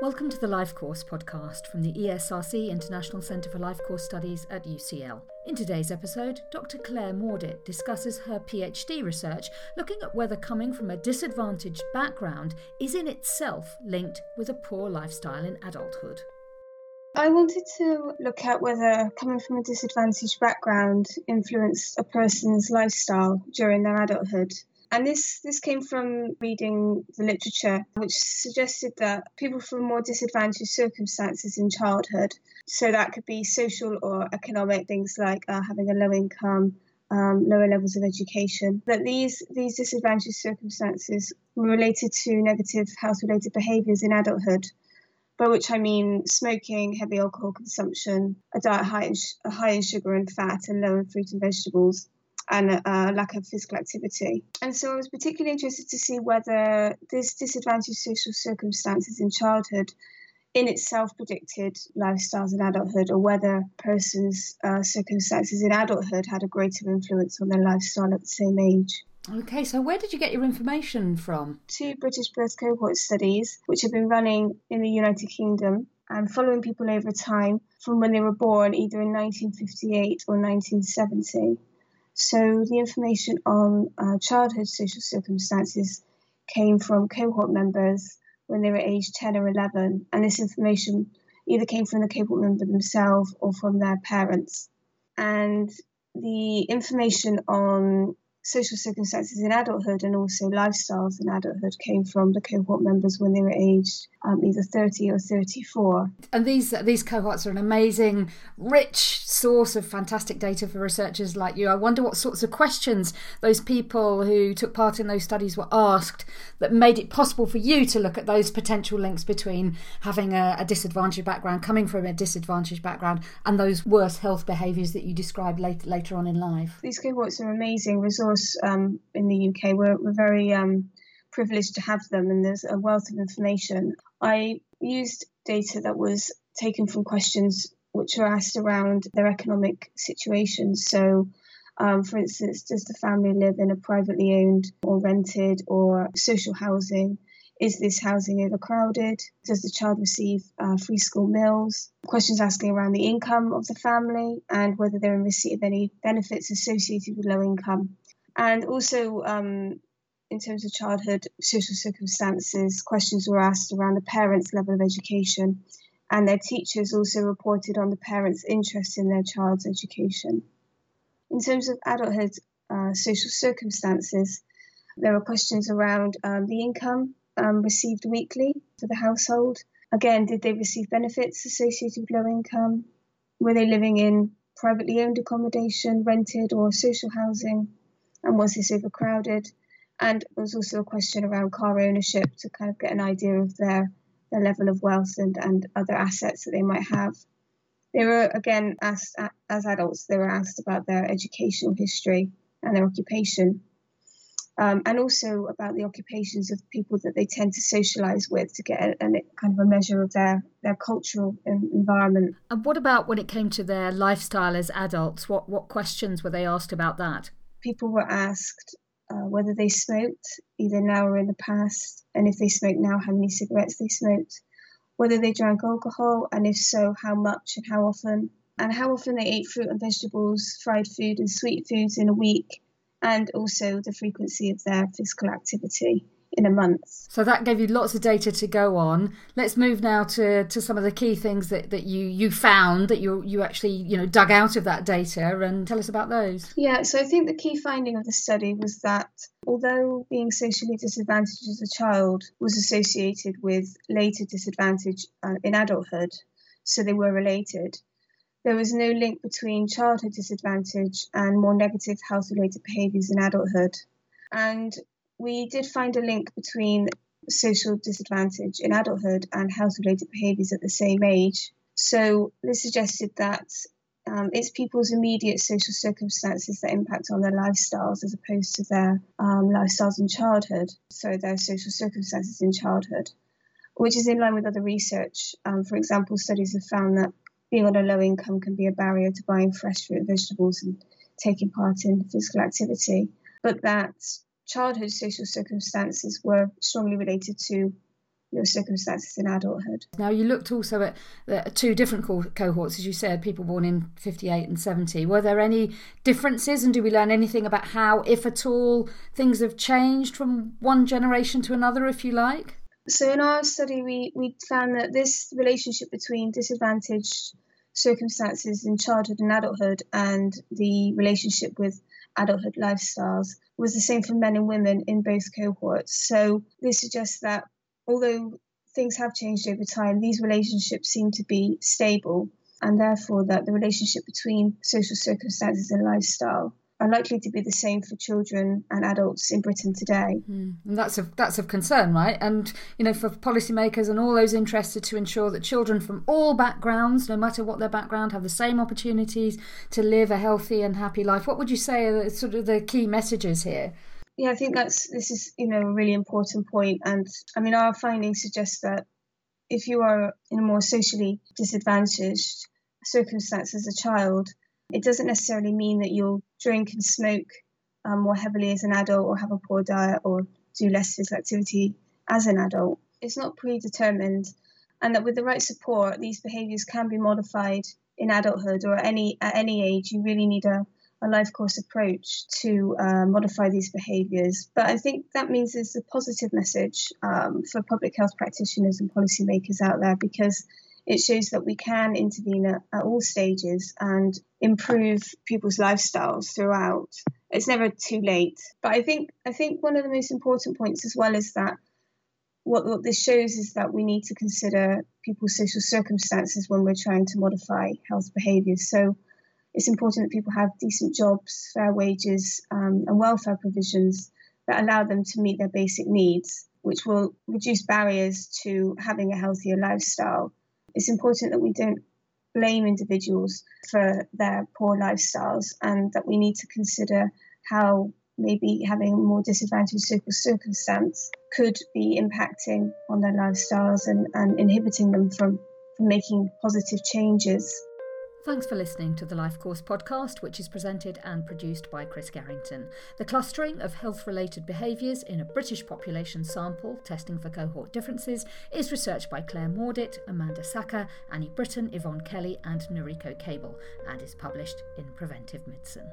Welcome to the Life Course podcast from the ESRC International Centre for Life Course Studies at UCL. In today's episode, Dr. Claire Mawditt discusses her PhD research looking at whether coming from a disadvantaged background is in itself linked with a poor lifestyle in adulthood. I wanted to look at whether coming from a disadvantaged background influenced a person's lifestyle during their adulthood. And this, this came from reading the literature, which suggested that people from more disadvantaged circumstances in childhood, so that could be social or economic things like uh, having a low income, um, lower levels of education, that these, these disadvantaged circumstances were related to negative health related behaviours in adulthood by which I mean smoking, heavy alcohol consumption, a diet high in, sh- high in sugar and fat, and low in fruit and vegetables, and a lack of physical activity. And so I was particularly interested to see whether this disadvantaged social circumstances in childhood in itself predicted lifestyles in adulthood or whether persons' uh, circumstances in adulthood had a greater influence on their lifestyle at the same age. Okay, so where did you get your information from? Two British birth cohort studies, which have been running in the United Kingdom and following people over time from when they were born, either in 1958 or 1970. So the information on uh, childhood social circumstances came from cohort members when they were aged 10 or 11, and this information either came from the cohort member themselves or from their parents. And the information on social circumstances in adulthood and also lifestyles in adulthood came from the cohort members when they were aged um, either 30 or 34. And these these cohorts are an amazing, rich source of fantastic data for researchers like you. I wonder what sorts of questions those people who took part in those studies were asked that made it possible for you to look at those potential links between having a, a disadvantaged background, coming from a disadvantaged background, and those worse health behaviours that you described later later on in life. These cohorts are amazing resource um, in the UK. We're, we're very um, privileged to have them, and there's a wealth of information. I used data that was taken from questions which are asked around their economic situation. So, um, for instance, does the family live in a privately owned or rented or social housing? Is this housing overcrowded? Does the child receive uh, free school meals? Questions asking around the income of the family and whether they're in receipt of any benefits associated with low income. And also, um, in terms of childhood social circumstances, questions were asked around the parents' level of education, and their teachers also reported on the parents' interest in their child's education. In terms of adulthood uh, social circumstances, there were questions around um, the income um, received weekly for the household. Again, did they receive benefits associated with low income? Were they living in privately owned accommodation, rented, or social housing? And was this overcrowded? And there was also a question around car ownership to kind of get an idea of their, their level of wealth and, and other assets that they might have. They were again asked, as adults, they were asked about their educational history and their occupation, um, and also about the occupations of people that they tend to socialize with to get a, a, kind of a measure of their, their cultural environment. And what about when it came to their lifestyle as adults? What, what questions were they asked about that? People were asked uh, whether they smoked, either now or in the past, and if they smoked now, how many cigarettes they smoked, whether they drank alcohol, and if so, how much and how often, and how often they ate fruit and vegetables, fried food, and sweet foods in a week, and also the frequency of their physical activity in a month. So that gave you lots of data to go on. Let's move now to, to some of the key things that, that you, you found that you you actually you know dug out of that data and tell us about those. Yeah, so I think the key finding of the study was that although being socially disadvantaged as a child was associated with later disadvantage uh, in adulthood, so they were related. There was no link between childhood disadvantage and more negative health related behaviours in adulthood. And we did find a link between social disadvantage in adulthood and health related behaviours at the same age. So this suggested that um, it's people's immediate social circumstances that impact on their lifestyles as opposed to their um, lifestyles in childhood, so their social circumstances in childhood, which is in line with other research. Um, for example, studies have found that being on a low income can be a barrier to buying fresh fruit and vegetables and taking part in physical activity, but that childhood social circumstances were strongly related to your circumstances in adulthood. Now, you looked also at the two different co- cohorts, as you said, people born in 58 and 70. Were there any differences, and do we learn anything about how, if at all, things have changed from one generation to another, if you like? So, in our study, we, we found that this relationship between disadvantaged circumstances in childhood and adulthood and the relationship with adulthood lifestyles was the same for men and women in both cohorts. So, this suggests that although things have changed over time, these relationships seem to be stable, and therefore that the relationship between social circumstances and lifestyle are likely to be the same for children and adults in Britain today. Mm. And that's of that's of concern, right? And you know, for policymakers and all those interested to ensure that children from all backgrounds, no matter what their background, have the same opportunities to live a healthy and happy life. What would you say are sort of the key messages here? yeah, I think that's this is you know a really important point, and I mean our findings suggest that if you are in a more socially disadvantaged circumstance as a child, it doesn't necessarily mean that you'll drink and smoke um, more heavily as an adult, or have a poor diet, or do less physical activity as an adult. It's not predetermined, and that with the right support, these behaviours can be modified in adulthood or at any at any age. You really need a a life course approach to uh, modify these behaviours. But I think that means there's a positive message um, for public health practitioners and policymakers out there because it shows that we can intervene at, at all stages and improve people's lifestyles throughout. It's never too late. But I think I think one of the most important points as well is that what, what this shows is that we need to consider people's social circumstances when we're trying to modify health behaviours. So it's important that people have decent jobs, fair wages, um, and welfare provisions that allow them to meet their basic needs, which will reduce barriers to having a healthier lifestyle. It's important that we don't blame individuals for their poor lifestyles and that we need to consider how maybe having a more disadvantaged social circumstance could be impacting on their lifestyles and, and inhibiting them from, from making positive changes. Thanks for listening to the Life Course podcast, which is presented and produced by Chris Garrington. The clustering of health related behaviours in a British population sample, testing for cohort differences, is researched by Claire Mawditt, Amanda Sacker, Annie Britton, Yvonne Kelly, and Noriko Cable, and is published in Preventive Medicine.